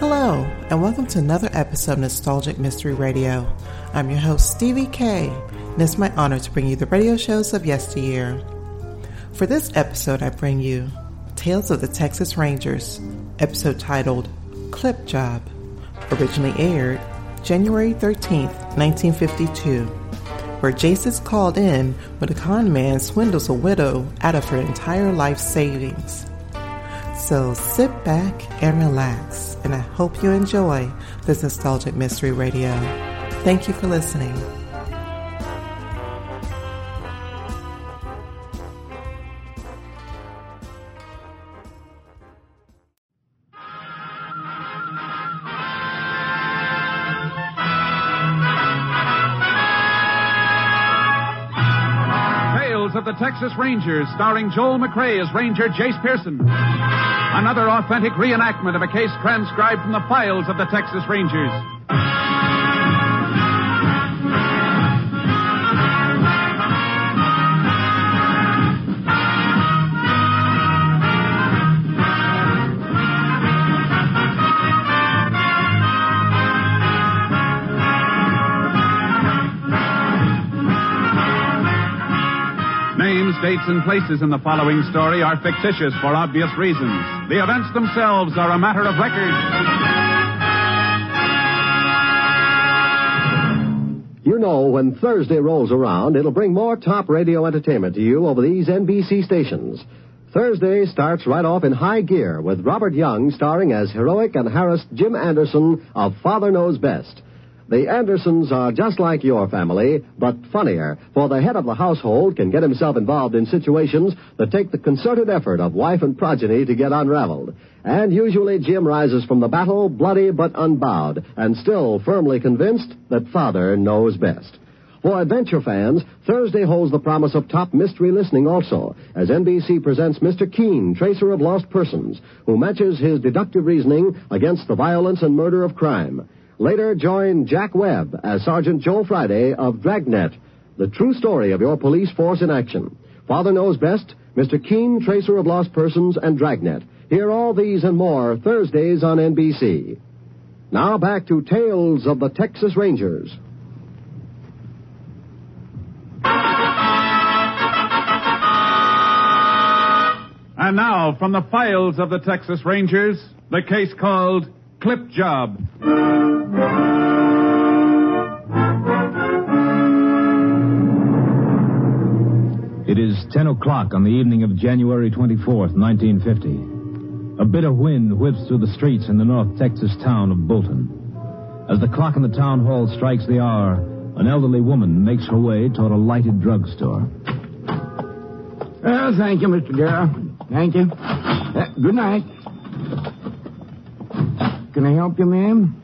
Hello, and welcome to another episode of Nostalgic Mystery Radio. I'm your host, Stevie K, and it's my honor to bring you the radio shows of yesteryear. For this episode, I bring you Tales of the Texas Rangers, episode titled Clip Job, originally aired January 13th, 1952, where Jace is called in when a con man swindles a widow out of her entire life savings. So sit back and relax, and I hope you enjoy this nostalgic mystery radio. Thank you for listening. Tales of the Texas Rangers, starring Joel McCrea as Ranger Jace Pearson. Another authentic reenactment of a case transcribed from the files of the Texas Rangers. Dates, and places in the following story are fictitious for obvious reasons. The events themselves are a matter of record. You know, when Thursday rolls around, it'll bring more top radio entertainment to you over these NBC stations. Thursday starts right off in high gear with Robert Young starring as heroic and harassed Jim Anderson of Father Knows Best. The Andersons are just like your family, but funnier, for the head of the household can get himself involved in situations that take the concerted effort of wife and progeny to get unraveled. And usually Jim rises from the battle bloody but unbowed, and still firmly convinced that Father knows best. For adventure fans, Thursday holds the promise of top mystery listening also, as NBC presents Mr. Keene, tracer of lost persons, who matches his deductive reasoning against the violence and murder of crime. Later, join Jack Webb as Sergeant Joe Friday of Dragnet, the true story of your police force in action. Father knows best, Mr. Keene, tracer of lost persons, and Dragnet. Hear all these and more Thursdays on NBC. Now back to Tales of the Texas Rangers. And now, from the files of the Texas Rangers, the case called Clip Job. It is 10 o'clock on the evening of January 24th, 1950. A bit of wind whips through the streets in the North Texas town of Bolton. As the clock in the town hall strikes the hour, an elderly woman makes her way toward a lighted drugstore. Well, thank you, Mr. Darrow. Thank you. Uh, good night. Can I help you, ma'am?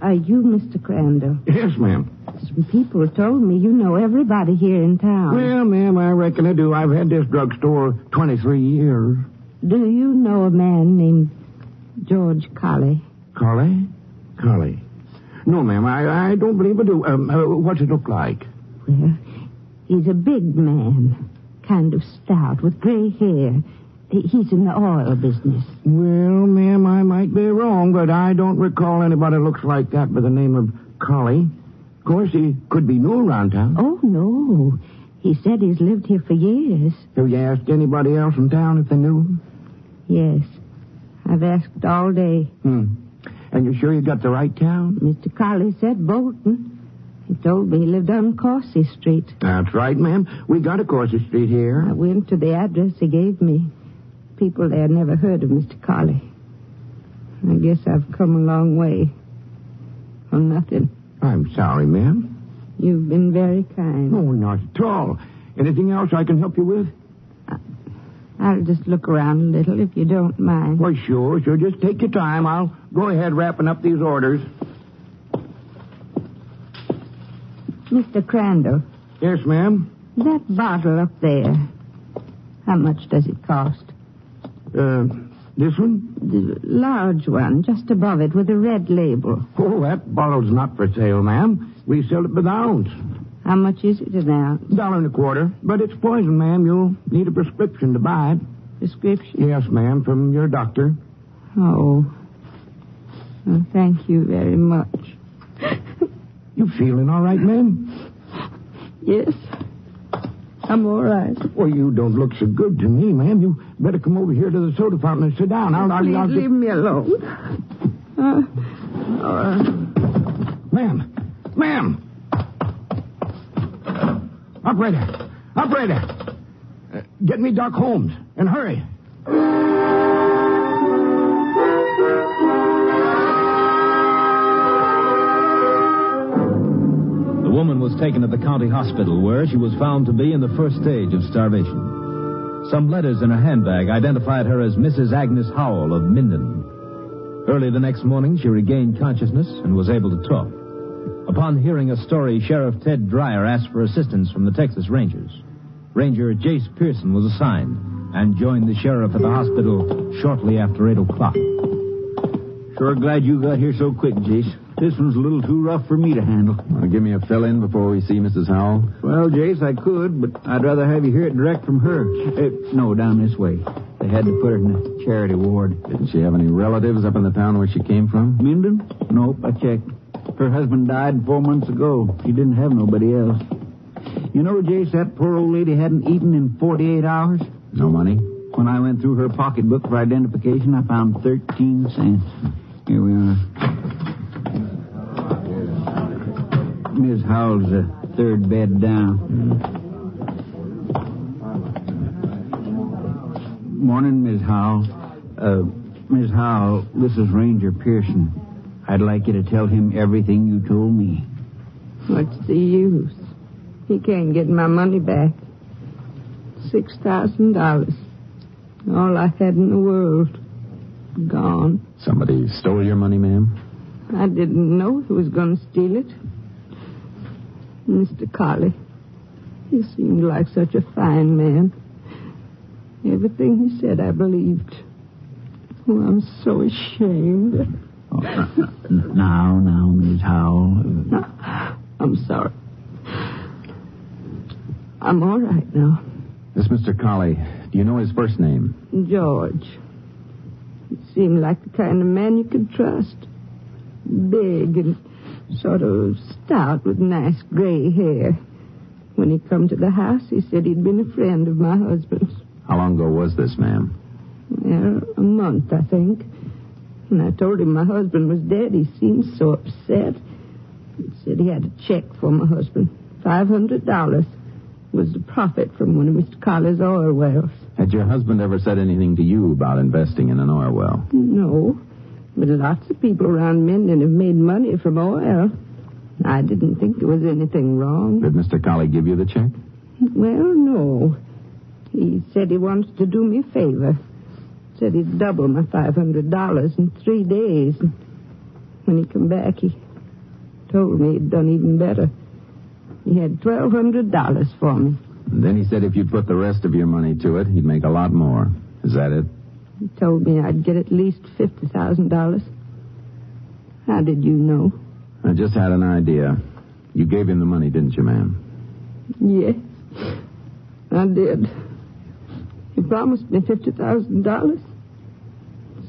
Are you Mr. Crandall? Yes, ma'am. Some people told me you know everybody here in town. Well, ma'am, I reckon I do. I've had this drugstore 23 years. Do you know a man named George Colley? Collie? Collie. No, ma'am, I, I don't believe I do. Um, uh, what's it look like? Well, he's a big man, kind of stout, with gray hair. He- He's in the oil business. Well, ma'am, I might be wrong, but I don't recall anybody looks like that by the name of Collie. Of course, he could be new around town. Oh, no. He said he's lived here for years. Have you asked anybody else in town if they knew him? Yes. I've asked all day. Hmm. And you're sure you got the right town? Mr. Colley said Bolton. He told me he lived on Corsi Street. That's right, ma'am. We got a Corsi Street here. I went to the address he gave me. People there never heard of Mr. Colley. I guess I've come a long way. For nothing. I'm sorry, ma'am. You've been very kind. Oh, not at all. Anything else I can help you with? I'll just look around a little if you don't mind. Why, sure, sure. Just take your time. I'll go ahead wrapping up these orders. Mr. Crandall, Yes, ma'am. that bottle up there, how much does it cost? Uh, this one? The large one, just above it, with a red label. Oh, that bottle's not for sale, ma'am. We sell it by the ounce. How much is it an ounce? Dollar and a quarter. But it's poison, ma'am. You'll need a prescription to buy it. Prescription? Yes, ma'am, from your doctor. Oh. Oh, thank you very much. You feeling all right, ma'am? Yes. I'm all right. Well, you don't look so good to me, ma'am. You better come over here to the soda fountain and sit down. I'll, I'll, Please I'll leave me alone. Uh, all right. Ma'am! Ma'am! Operator! Operator! Uh, get me Doc Holmes, and hurry. The woman was taken to the county hospital where she was found to be in the first stage of starvation. Some letters in her handbag identified her as Mrs. Agnes Howell of Minden. Early the next morning, she regained consciousness and was able to talk. Upon hearing a story, Sheriff Ted Dreyer asked for assistance from the Texas Rangers. Ranger Jace Pearson was assigned and joined the sheriff at the hospital shortly after 8 o'clock. Sure glad you got here so quick, Jace. This one's a little too rough for me to handle. Well, give me a fill in before we see Mrs. Howell. Well, Jace, I could, but I'd rather have you hear it direct from her. Eh, no, down this way. They had to put her in the charity ward. Didn't she have any relatives up in the town where she came from? Minden? Nope, I checked. Her husband died four months ago. She didn't have nobody else. You know, Jace, that poor old lady hadn't eaten in 48 hours. No money? When I went through her pocketbook for identification, I found 13 cents. Here we are. Miss Howell's the third bed down. Morning, Miss Howell. Uh, Miss Howell, this is Ranger Pearson. I'd like you to tell him everything you told me. What's the use? He can't get my money back. Six thousand dollars. All I had in the world. Gone. Somebody stole your money, ma'am? I didn't know he was going to steal it. Mr. Colley. He seemed like such a fine man. Everything he said I believed. Oh, I'm so ashamed. Oh, now, now, Miss Howell. I'm sorry. I'm all right now. This Mr. Colley, do you know his first name? George. He seemed like the kind of man you could trust. Big and sort of stout with nice gray hair. When he come to the house, he said he'd been a friend of my husband's. How long ago was this, ma'am? Well, a month, I think. When I told him my husband was dead, he seemed so upset. He said he had a check for my husband. Five hundred dollars was the profit from one of Mr. Colley's oil wells. Had your husband ever said anything to you about investing in an oil well? No, but lots of people around Minden have made money from oil. I didn't think there was anything wrong. Did Mr. Colley give you the check? Well, no. He said he wants to do me a favor. Said he'd double my five hundred dollars in three days. When he come back, he told me he'd done even better. He had twelve hundred dollars for me. And then he said if you'd put the rest of your money to it, he'd make a lot more. Is that it? He told me I'd get at least fifty thousand dollars. How did you know? I just had an idea. You gave him the money, didn't you, ma'am? Yes, I did. He promised me fifty thousand dollars.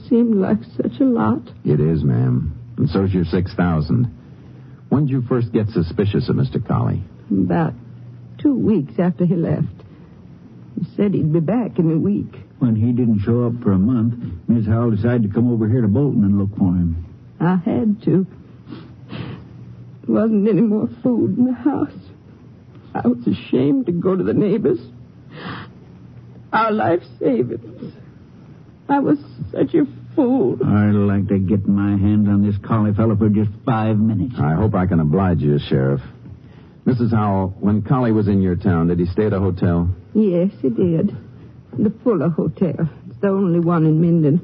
Seemed like such a lot. It is, ma'am. And so's your six thousand. When did you first get suspicious of Mr. Colley? About two weeks after he left. He said he'd be back in a week. When he didn't show up for a month, Miss Howell decided to come over here to Bolton and look for him. I had to. There wasn't any more food in the house. I was ashamed to go to the neighbors. Our life savings. I was such a fool. I'd like to get my hands on this collie fellow for just five minutes. I hope I can oblige you, Sheriff. Mrs. Howell, when Collie was in your town, did he stay at a hotel? Yes, he did. The Fuller Hotel. It's the only one in Minden.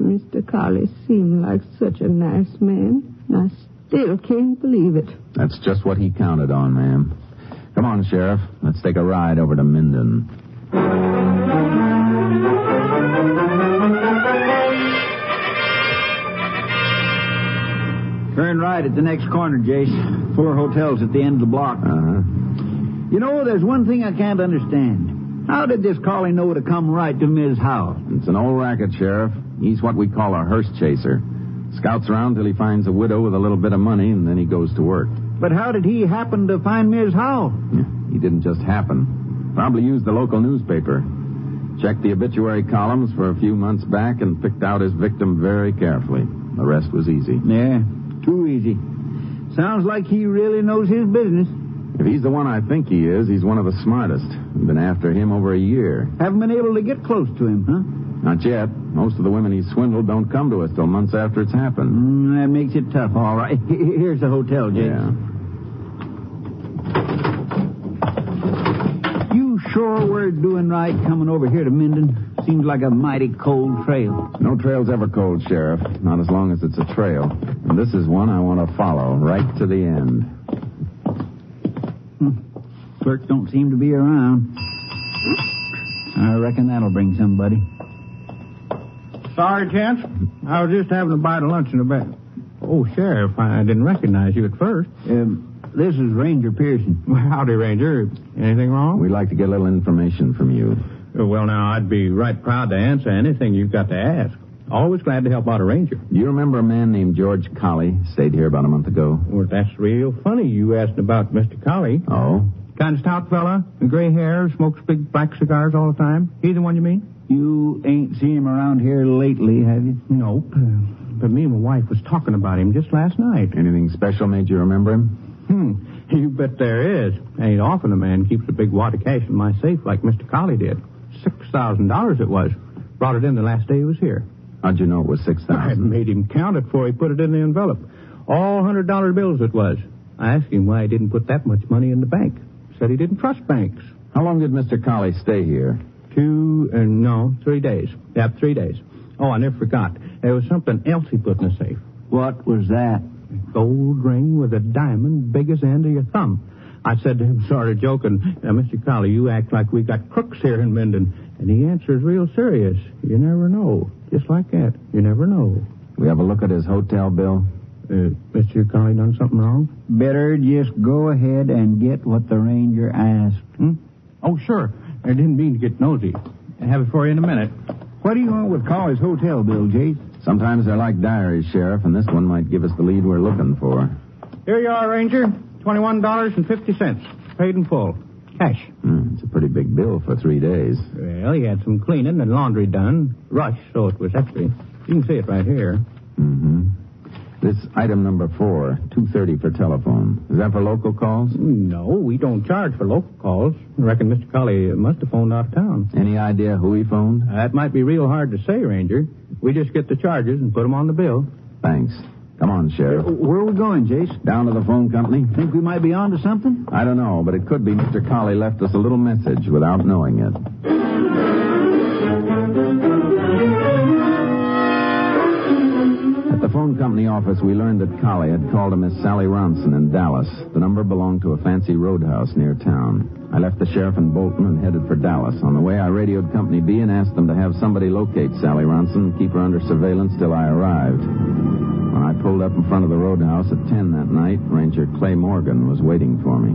Mr. Collie seemed like such a nice man. I still can't believe it. That's just what he counted on, ma'am. Come on, Sheriff. Let's take a ride over to Minden. Turn right at the next corner, Jace. Fuller Hotel's at the end of the block. Uh-huh. You know, there's one thing I can't understand. How did this collie know to come right to Ms. Howell? It's an old racket, Sheriff. He's what we call a hearse chaser. Scouts around till he finds a widow with a little bit of money, and then he goes to work. But how did he happen to find Miss Howell? He didn't just happen. Probably used the local newspaper. Checked the obituary columns for a few months back and picked out his victim very carefully. The rest was easy. Yeah, too easy. Sounds like he really knows his business. If he's the one I think he is, he's one of the smartest. We've been after him over a year. Haven't been able to get close to him, huh? Not yet. Most of the women he swindled don't come to us till months after it's happened. Mm, that makes it tough, all right. Here's the hotel, Jace. Yeah. You sure we're doing right coming over here to Minden? Seems like a mighty cold trail. No trail's ever cold, Sheriff. Not as long as it's a trail. And this is one I want to follow right to the end. Clerks don't seem to be around. I reckon that'll bring somebody. Sorry, gents. I was just having a bite of lunch in the back. Oh, Sheriff, I didn't recognize you at first. Um, this is Ranger Pearson. Well, howdy, Ranger. Anything wrong? We'd like to get a little information from you. Uh, Well, now, I'd be right proud to answer anything you've got to ask. Always glad to help out a ranger. Do you remember a man named George Colley? Stayed here about a month ago. Well, that's real funny you asked about Mr. Colley. Oh? Kind of stout fella, gray hair, smokes big black cigars all the time. He the one you mean? You ain't seen him around here lately, have you? Nope. Uh, but me and my wife was talking about him just last night. Anything special made you remember him? Hmm. You bet there is. Ain't often a man keeps a big wad of cash in my safe like Mr. Collie did. Six thousand dollars it was. Brought it in the last day he was here. How'd you know it was six I made him count it before he put it in the envelope. All hundred dollar bills it was. I asked him why he didn't put that much money in the bank. Said he didn't trust banks. How long did Mr. Collie stay here? Two, uh, no, three days. Yeah, three days. Oh, I never forgot. There was something else he put in the safe. What was that? A gold ring with a diamond big as the end of your thumb. I said to him, sort of joking, Mr. Colley, you act like we got crooks here in Minden. And he answers real serious. You never know. Just like that. You never know. We have a look at his hotel bill. Uh, Mr. Colley done something wrong? Better just go ahead and get what the ranger asked. Hmm? Oh, sure. I didn't mean to get nosy. I'll have it for you in a minute. What do you want with Colley's hotel bill, Jace? Sometimes they're like diaries, Sheriff, and this one might give us the lead we're looking for. Here you are, Ranger. $21.50. Paid in full. Cash. Hmm, it's a pretty big bill for three days. Well, he had some cleaning and laundry done. Rush, so it was extra. You can see it right here. Mm-hmm. This item number four, two thirty for telephone. Is that for local calls? No, we don't charge for local calls. I reckon Mr. Colley must have phoned out of town. Any idea who he phoned? That might be real hard to say, Ranger. We just get the charges and put them on the bill. Thanks. Come on, Sheriff. Uh, where are we going, Jace? Down to the phone company? Think we might be on to something? I don't know, but it could be Mr. Colley left us a little message without knowing it. Phone company office, we learned that Colley had called a Miss Sally Ronson in Dallas. The number belonged to a fancy roadhouse near town. I left the sheriff in Bolton and headed for Dallas. On the way, I radioed Company B and asked them to have somebody locate Sally Ronson and keep her under surveillance till I arrived. When I pulled up in front of the roadhouse at 10 that night, Ranger Clay Morgan was waiting for me.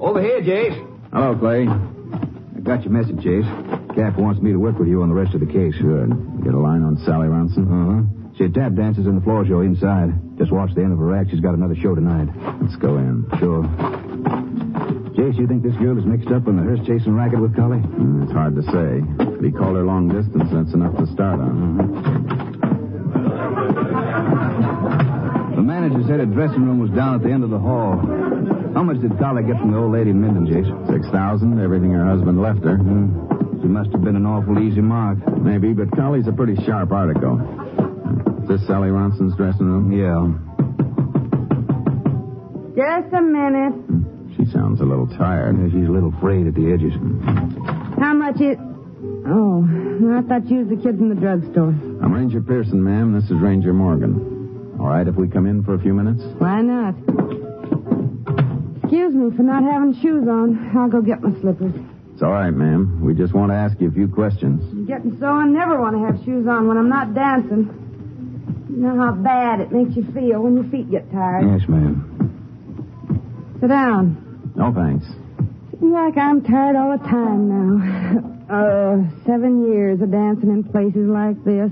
Over here, Jace. Hello, Clay. I got your message, Jace. Cap wants me to work with you on the rest of the case. Good. Get a line on Sally Ronson? Uh-huh. She tap dances in the floor show inside. Just watch the end of her act. She's got another show tonight. Let's go in. Sure. Jace, you think this girl is mixed up in the hearse chasing racket with Colley? Mm, it's hard to say. If he called her long distance, that's enough to start on. The manager said her dressing room was down at the end of the hall. How much did Collie get from the old lady in Minden, Jace? Six thousand, everything her husband left her. Hmm. She must have been an awful easy mark. Maybe, but Colley's a pretty sharp article. Is this Sally Ronson's dressing room? Yeah. Just a minute. She sounds a little tired. Yeah, She's a little frayed at the edges. How much is... Oh, I thought you was the kid from the drugstore. I'm Ranger Pearson, ma'am. This is Ranger Morgan. All right if we come in for a few minutes? Why not? Excuse me for not having shoes on. I'll go get my slippers. It's all right, ma'am. We just want to ask you a few questions. I'm getting so I never want to have shoes on when I'm not dancing. You know how bad it makes you feel when your feet get tired. Yes, ma'am. Sit down. No, thanks. Seems like I'm tired all the time now. Uh, seven years of dancing in places like this.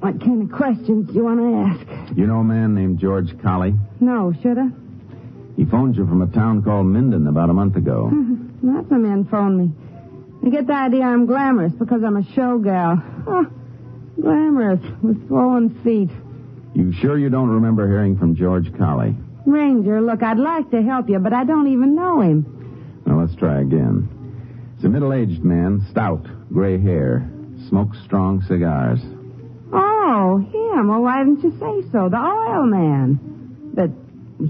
What kind of questions do you want to ask? You know a man named George Colley? No, should I? He phoned you from a town called Minden about a month ago. Lots of men phone me. They get the idea I'm glamorous because I'm a show gal. Oh, glamorous with swollen feet. You sure you don't remember hearing from George Colley? Ranger, look, I'd like to help you, but I don't even know him. Well, let's try again. He's a middle-aged man, stout, gray hair, smokes strong cigars. Oh, him. Well, why didn't you say so? The oil man. But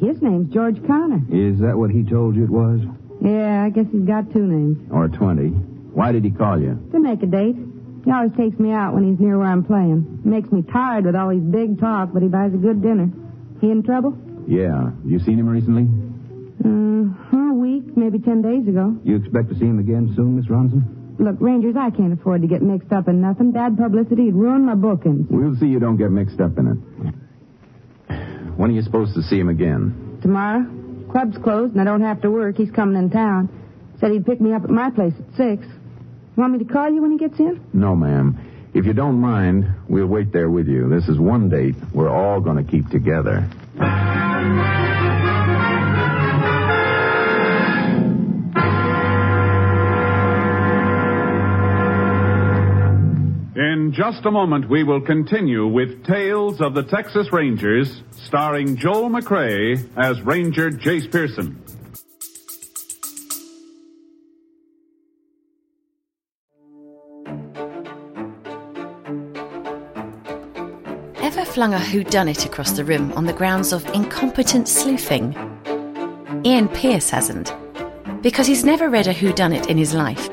his name's George Connor. Is that what he told you it was? Yeah, I guess he's got two names. Or 20. Why did he call you? To make a date. He always takes me out when he's near where I'm playing. Makes me tired with all his big talk, but he buys a good dinner. He in trouble? Yeah. You seen him recently? Uh, a week, maybe ten days ago. You expect to see him again soon, Miss Ronson? Look, Rangers, I can't afford to get mixed up in nothing. Bad publicity'd ruin my bookings. We'll see you don't get mixed up in it. When are you supposed to see him again? Tomorrow? Club's closed and I don't have to work. He's coming in town. Said he'd pick me up at my place at six. Want me to call you when he gets in? No, ma'am. If you don't mind, we'll wait there with you. This is one date we're all going to keep together. In just a moment, we will continue with Tales of the Texas Rangers, starring Joel McCrea as Ranger Jace Pearson. Ever flung a whodunit across the room on the grounds of incompetent sleuthing? Ian Pierce hasn't, because he's never read a whodunit in his life.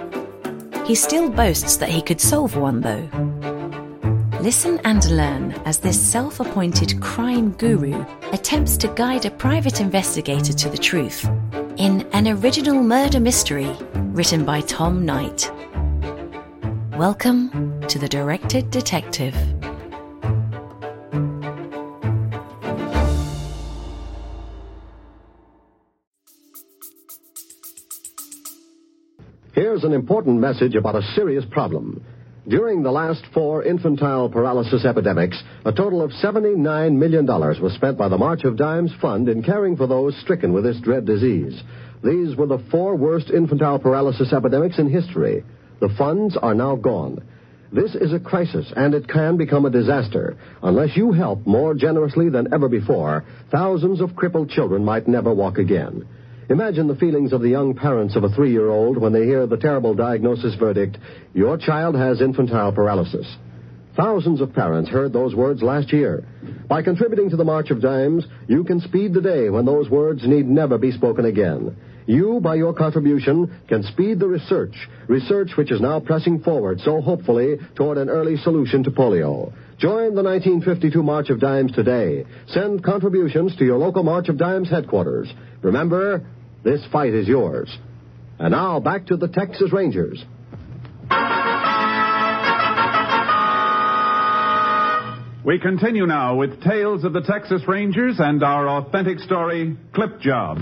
He still boasts that he could solve one, though. Listen and learn as this self appointed crime guru attempts to guide a private investigator to the truth in an original murder mystery written by Tom Knight. Welcome to The Directed Detective. An important message about a serious problem. During the last four infantile paralysis epidemics, a total of $79 million was spent by the March of Dimes Fund in caring for those stricken with this dread disease. These were the four worst infantile paralysis epidemics in history. The funds are now gone. This is a crisis, and it can become a disaster. Unless you help more generously than ever before, thousands of crippled children might never walk again. Imagine the feelings of the young parents of a three year old when they hear the terrible diagnosis verdict your child has infantile paralysis. Thousands of parents heard those words last year. By contributing to the March of Dimes, you can speed the day when those words need never be spoken again. You, by your contribution, can speed the research, research which is now pressing forward so hopefully toward an early solution to polio. Join the 1952 March of Dimes today. Send contributions to your local March of Dimes headquarters. Remember, this fight is yours. And now back to the Texas Rangers. We continue now with Tales of the Texas Rangers and our authentic story, Clip Job.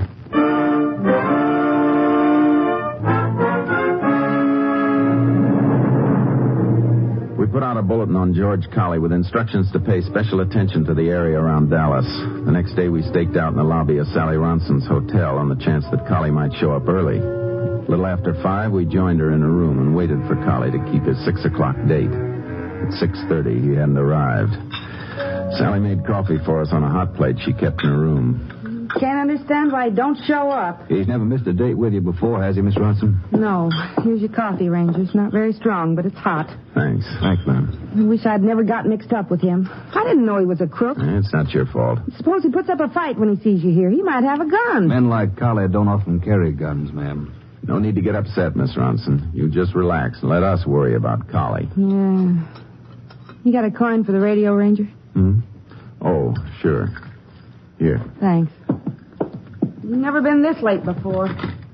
Put out a bulletin on George Colley with instructions to pay special attention to the area around Dallas. The next day, we staked out in the lobby of Sally Ronson's hotel on the chance that Colley might show up early. A little after five, we joined her in her room and waited for Colley to keep his six o'clock date. At six thirty, he hadn't arrived. Sally made coffee for us on a hot plate she kept in her room. Can't understand why he don't show up. He's never missed a date with you before, has he, Miss Ronson? No. Here's your coffee, Ranger. It's Not very strong, but it's hot. Thanks. Thanks, ma'am. I wish I'd never got mixed up with him. I didn't know he was a crook. It's not your fault. Suppose he puts up a fight when he sees you here. He might have a gun. Men like Collie don't often carry guns, ma'am. No need to get upset, Miss Ronson. You just relax and let us worry about Collie. Yeah. You got a coin for the radio, Ranger? Hmm? Oh, sure. Here. Thanks. You've never been this late before.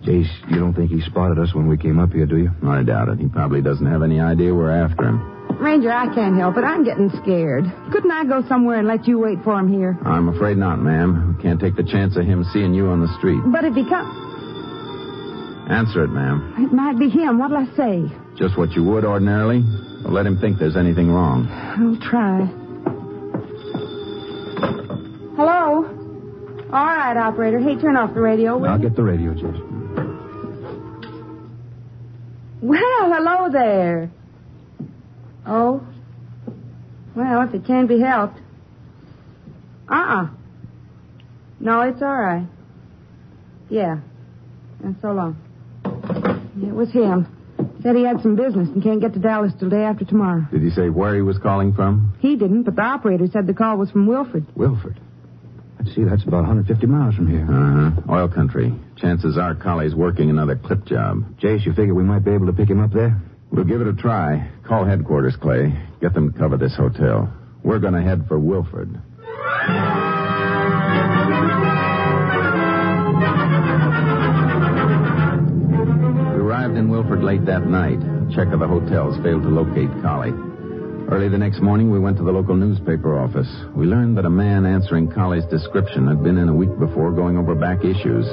Jace, you don't think he spotted us when we came up here, do you? I doubt it. He probably doesn't have any idea we're after him. Ranger, I can't help it. I'm getting scared. Couldn't I go somewhere and let you wait for him here? I'm afraid not, ma'am. We can't take the chance of him seeing you on the street. But if he comes, Answer it, ma'am. it might be him. What'll I say? Just what you would ordinarily? Or let him think there's anything wrong? I'll try. All right, operator. Hey, turn off the radio. will I'll you? get the radio, Jace. Well, hello there. Oh? Well, if it can be helped. Uh-uh. No, it's all right. Yeah. And so long. It was him. Said he had some business and can't get to Dallas till day after tomorrow. Did he say where he was calling from? He didn't, but the operator said the call was from Wilford. Wilford. See, that's about 150 miles from here. Uh-huh. Oil country. Chances are Collie's working another clip job. Jace, you figure we might be able to pick him up there? We'll give it a try. Call headquarters, Clay. Get them to cover this hotel. We're going to head for Wilford. We arrived in Wilford late that night. Check of the hotels failed to locate Colley. Early the next morning, we went to the local newspaper office. We learned that a man answering Collie's description had been in a week before going over back issues.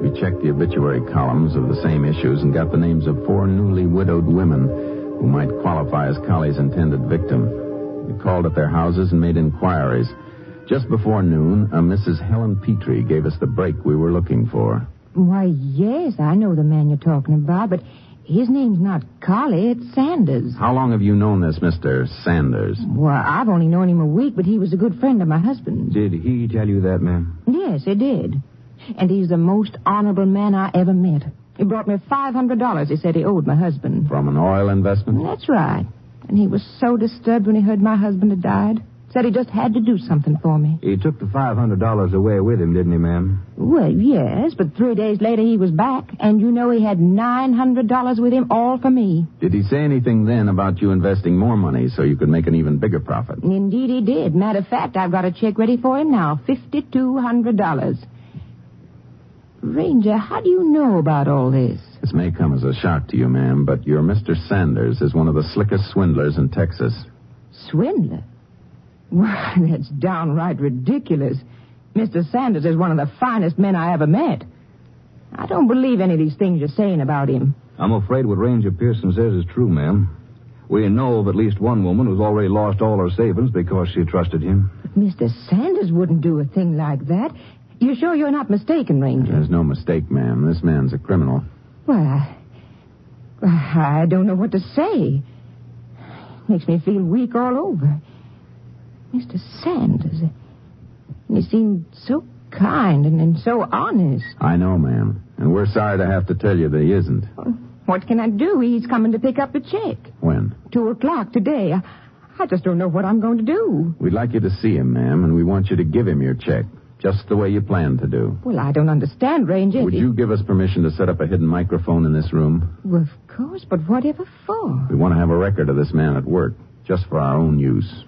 We checked the obituary columns of the same issues and got the names of four newly widowed women who might qualify as Collie's intended victim. We called at their houses and made inquiries. Just before noon, a Mrs. Helen Petrie gave us the break we were looking for. Why, yes, I know the man you're talking about, but his name's not Collie, it's Sanders. How long have you known this Mr. Sanders? Well, I've only known him a week, but he was a good friend of my husband's. Did he tell you that, ma'am? Yes, he did. And he's the most honorable man I ever met. He brought me $500 he said he owed my husband. From an oil investment? That's right. And he was so disturbed when he heard my husband had died. Said he just had to do something for me. He took the $500 away with him, didn't he, ma'am? Well, yes, but three days later he was back, and you know he had $900 with him, all for me. Did he say anything then about you investing more money so you could make an even bigger profit? Indeed he did. Matter of fact, I've got a check ready for him now. $5,200. Ranger, how do you know about all this? This may come as a shock to you, ma'am, but your Mr. Sanders is one of the slickest swindlers in Texas. Swindler? Why, that's downright ridiculous. Mr. Sanders is one of the finest men I ever met. I don't believe any of these things you're saying about him. I'm afraid what Ranger Pearson says is true, ma'am. We know of at least one woman who's already lost all her savings because she trusted him. But Mr. Sanders wouldn't do a thing like that. You're sure you're not mistaken, Ranger? There's no mistake, ma'am. This man's a criminal. Well, I, I don't know what to say. It makes me feel weak all over. Mr. Sanders. And he seemed so kind and, and so honest. I know, ma'am. And we're sorry to have to tell you that he isn't. What can I do? He's coming to pick up the check. When? Two o'clock today. I, I just don't know what I'm going to do. We'd like you to see him, ma'am, and we want you to give him your check, just the way you planned to do. Well, I don't understand, Ranger. Would you give us permission to set up a hidden microphone in this room? Well, of course, but whatever for? We want to have a record of this man at work, just for our own use.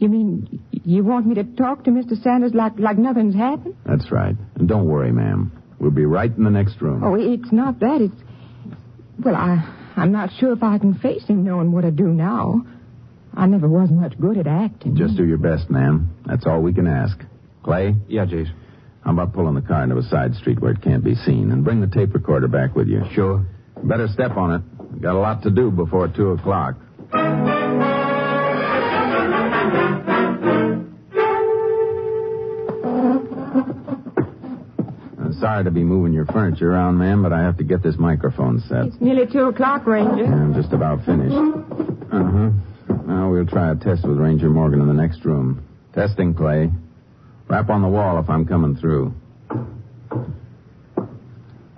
You mean you want me to talk to Mr. Sanders like, like nothing's happened? That's right. And don't worry, ma'am. We'll be right in the next room. Oh, it's not that. It's. Well, I, I'm not sure if I can face him knowing what I do now. I never was much good at acting. Just do your best, ma'am. That's all we can ask. Clay? Yeah, Jace. How about pulling the car into a side street where it can't be seen? And bring the tape recorder back with you. Sure. Better step on it. Got a lot to do before 2 o'clock. I'm sorry to be moving your furniture around, ma'am, but I have to get this microphone set. It's nearly two o'clock, Ranger. I'm just about finished. Uh huh. Now we'll try a test with Ranger Morgan in the next room. Testing, Clay. Rap on the wall if I'm coming through.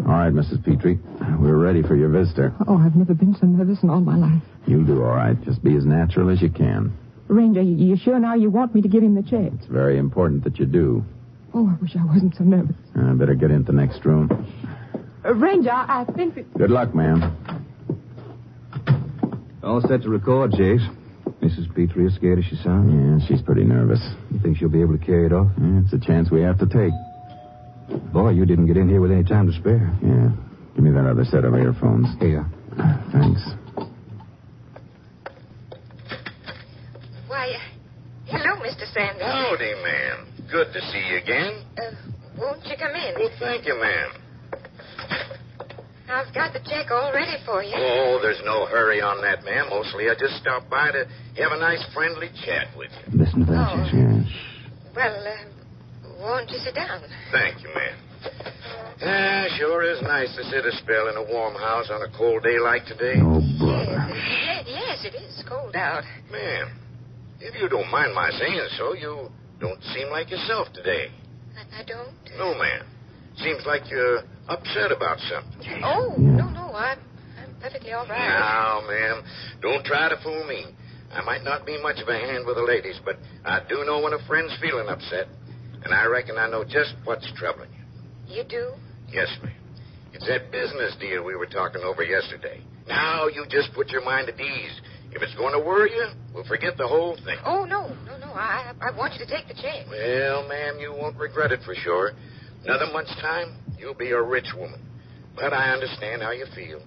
All right, Mrs. Petrie. We're ready for your visitor. Oh, I've never been so nervous in all my life. You'll do all right. Just be as natural as you can. Ranger, you you sure now you want me to give him the check? It's very important that you do. Oh, I wish I wasn't so nervous. I better get into the next room. Uh, Ranger, I I think that. Good luck, ma'am. All set to record, Jace. Mrs. Petrie as scared as she sounds. Yeah, she's pretty nervous. You think she'll be able to carry it off? Yeah, it's a chance we have to take. Boy, you didn't get in here with any time to spare. Yeah. Give me that other set of earphones. Here. Thanks. Why, uh, hello, Mr. Sanders. Howdy, ma'am. Good to see you again. Uh, won't you come in? Well, thank you, ma'am. I've got the check all ready for you. Oh, there's no hurry on that, ma'am. Mostly I just stopped by to have a nice friendly chat with you. Listen to that, Oh. Jess. Yes. Well, uh, won't you sit down? Thank you, ma'am. Ah, sure is nice to sit a spell in a warm house on a cold day like today. Oh, brother. Yes, yes, it is cold out. Ma'am, if you don't mind my saying so, you don't seem like yourself today. I, I don't. No, ma'am. Seems like you're upset about something. Oh, no, no, I'm, I'm perfectly all right. Now, ma'am, don't try to fool me. I might not be much of a hand with the ladies, but I do know when a friend's feeling upset, and I reckon I know just what's troubling you. You do? Yes, ma'am. It's that business deal we were talking over yesterday. Now you just put your mind at ease. If it's going to worry you, we'll forget the whole thing. Oh, no, no, no. I, I want you to take the check. Well, ma'am, you won't regret it for sure. Another month's time, you'll be a rich woman. But I understand how you feel.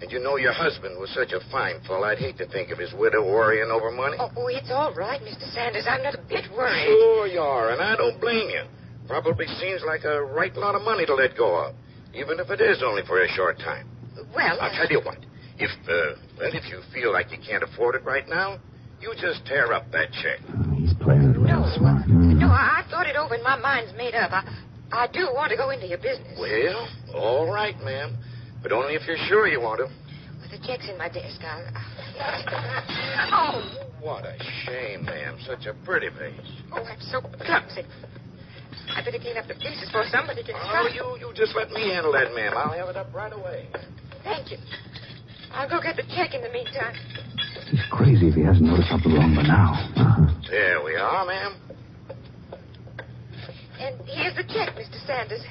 And you know your husband was such a fine fellow, I'd hate to think of his widow worrying over money. Oh, oh, it's all right, Mr. Sanders. I'm not a bit worried. Sure you are, and I don't blame you. Probably seems like a right lot of money to let go of, even if it is only for a short time. Well, I'll uh, tell you what. If, uh, well, if you feel like you can't afford it right now, you just tear up that check. He's playing it real smart. Hmm. no, I, I thought it over and my mind's made up. I, I do want to go into your business. Well, all right, ma'am. But only if you're sure you want to. Well, the check's in my desk. I'll... Oh, What a shame, ma'am. Such a pretty face. oh, I'm so clumsy. I better clean up the pieces before somebody gets Oh, hurt. you, you just let me handle that, ma'am. I'll have it up right away. Thank you. I'll go get the check in the meantime. He's crazy if he hasn't noticed something wrong by now. Uh-huh. There we are, ma'am. And here's the check, Mr. Sanders.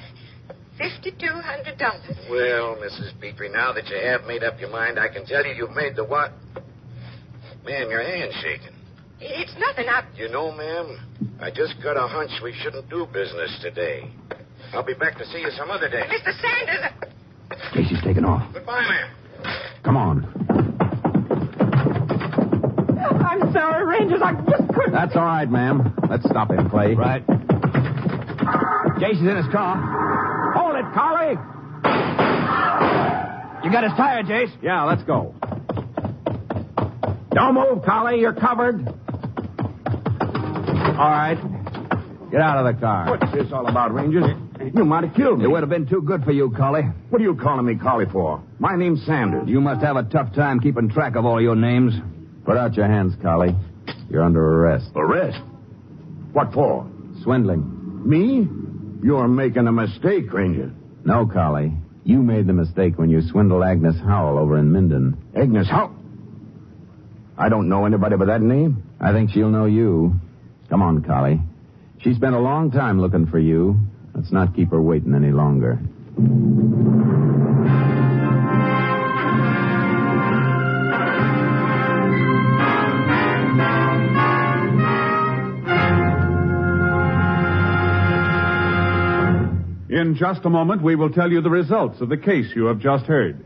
Fifty-two hundred dollars. Well, Mrs. Petrie, now that you have made up your mind, I can tell you you've made the what? Ma'am, your hand's shaking. It's nothing. I... You know, ma'am, I just got a hunch we shouldn't do business today. I'll be back to see you some other day. Mr. Sanders. Casey's taking off. Goodbye, ma'am. Come on. I'm sorry, Rangers. I just couldn't. That's all right, ma'am. Let's stop him, Clay. Right. Jason's in his car. Hold it, Carly. You got his tire, Jace? Yeah, let's go. Don't move, Carly. You're covered. All right. Get out of the car. What's this all about, Rangers? You might have killed me. It would have been too good for you, Collie. What are you calling me Collie for? My name's Sanders. You must have a tough time keeping track of all your names. Put out your hands, Collie. You're under arrest. Arrest? What for? Swindling. Me? You're making a mistake, Ranger. No, Collie. You made the mistake when you swindled Agnes Howell over in Minden. Agnes Howell? I don't know anybody by that name. I think she'll know you. Come on, Collie. She spent a long time looking for you. Let's not keep her waiting any longer. In just a moment, we will tell you the results of the case you have just heard.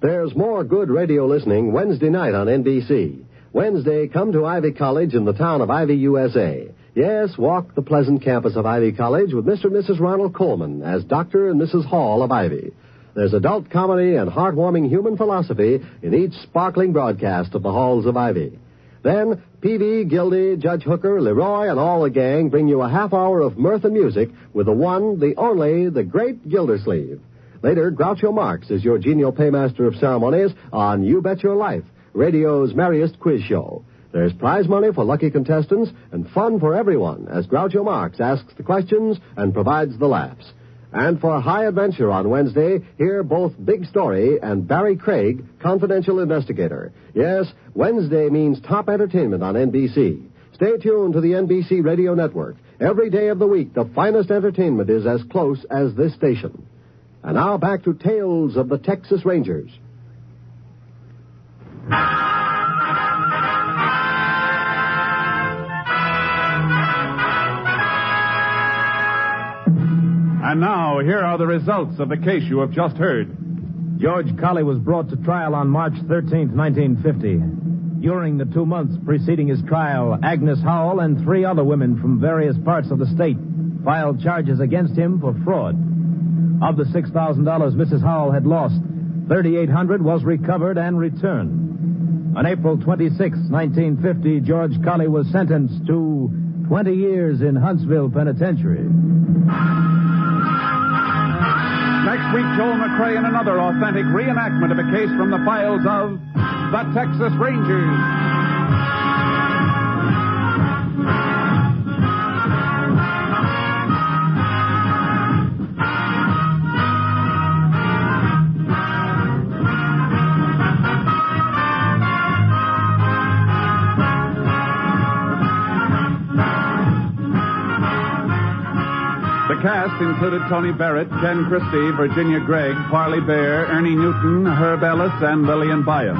There's more good radio listening Wednesday night on NBC. Wednesday, come to Ivy College in the town of Ivy, USA. Yes, walk the pleasant campus of Ivy College with Mr. and Mrs. Ronald Colman as Dr. and Mrs. Hall of Ivy. There's adult comedy and heartwarming human philosophy in each sparkling broadcast of the halls of Ivy. Then, Peavey, Gildy, Judge Hooker, Leroy, and all the gang bring you a half hour of mirth and music with the one, the only, the great Gildersleeve. Later, Groucho Marx is your genial paymaster of ceremonies on You Bet Your Life, radio's merriest quiz show. There's prize money for lucky contestants and fun for everyone as Groucho Marx asks the questions and provides the laughs. And for High Adventure on Wednesday, hear both Big Story and Barry Craig, confidential investigator. Yes, Wednesday means top entertainment on NBC. Stay tuned to the NBC Radio Network. Every day of the week, the finest entertainment is as close as this station. And now back to Tales of the Texas Rangers. And now, here are the results of the case you have just heard. George Colley was brought to trial on March 13, 1950. During the two months preceding his trial, Agnes Howell and three other women from various parts of the state filed charges against him for fraud. Of the $6,000 Mrs. Howell had lost, 3800 was recovered and returned. On April 26, 1950, George Colley was sentenced to 20 years in Huntsville Penitentiary. Next week, Joel McCrea in another authentic reenactment of a case from the files of the Texas Rangers. Cast included Tony Barrett, Ken Christy, Virginia Gregg, Parley Baer, Ernie Newton, Herb Ellis, and Lillian Byam.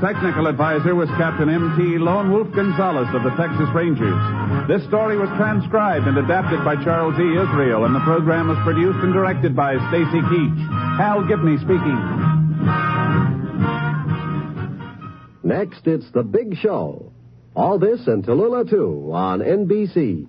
Technical advisor was Captain M.T. Lone Wolf Gonzaullas of the Texas Rangers. This story was transcribed and adapted by Charles E. Israel, and the program was produced and directed by Stacy Keach. Hal Gibney speaking. Next, it's The Big Show. All this and Tallulah 2 on NBC.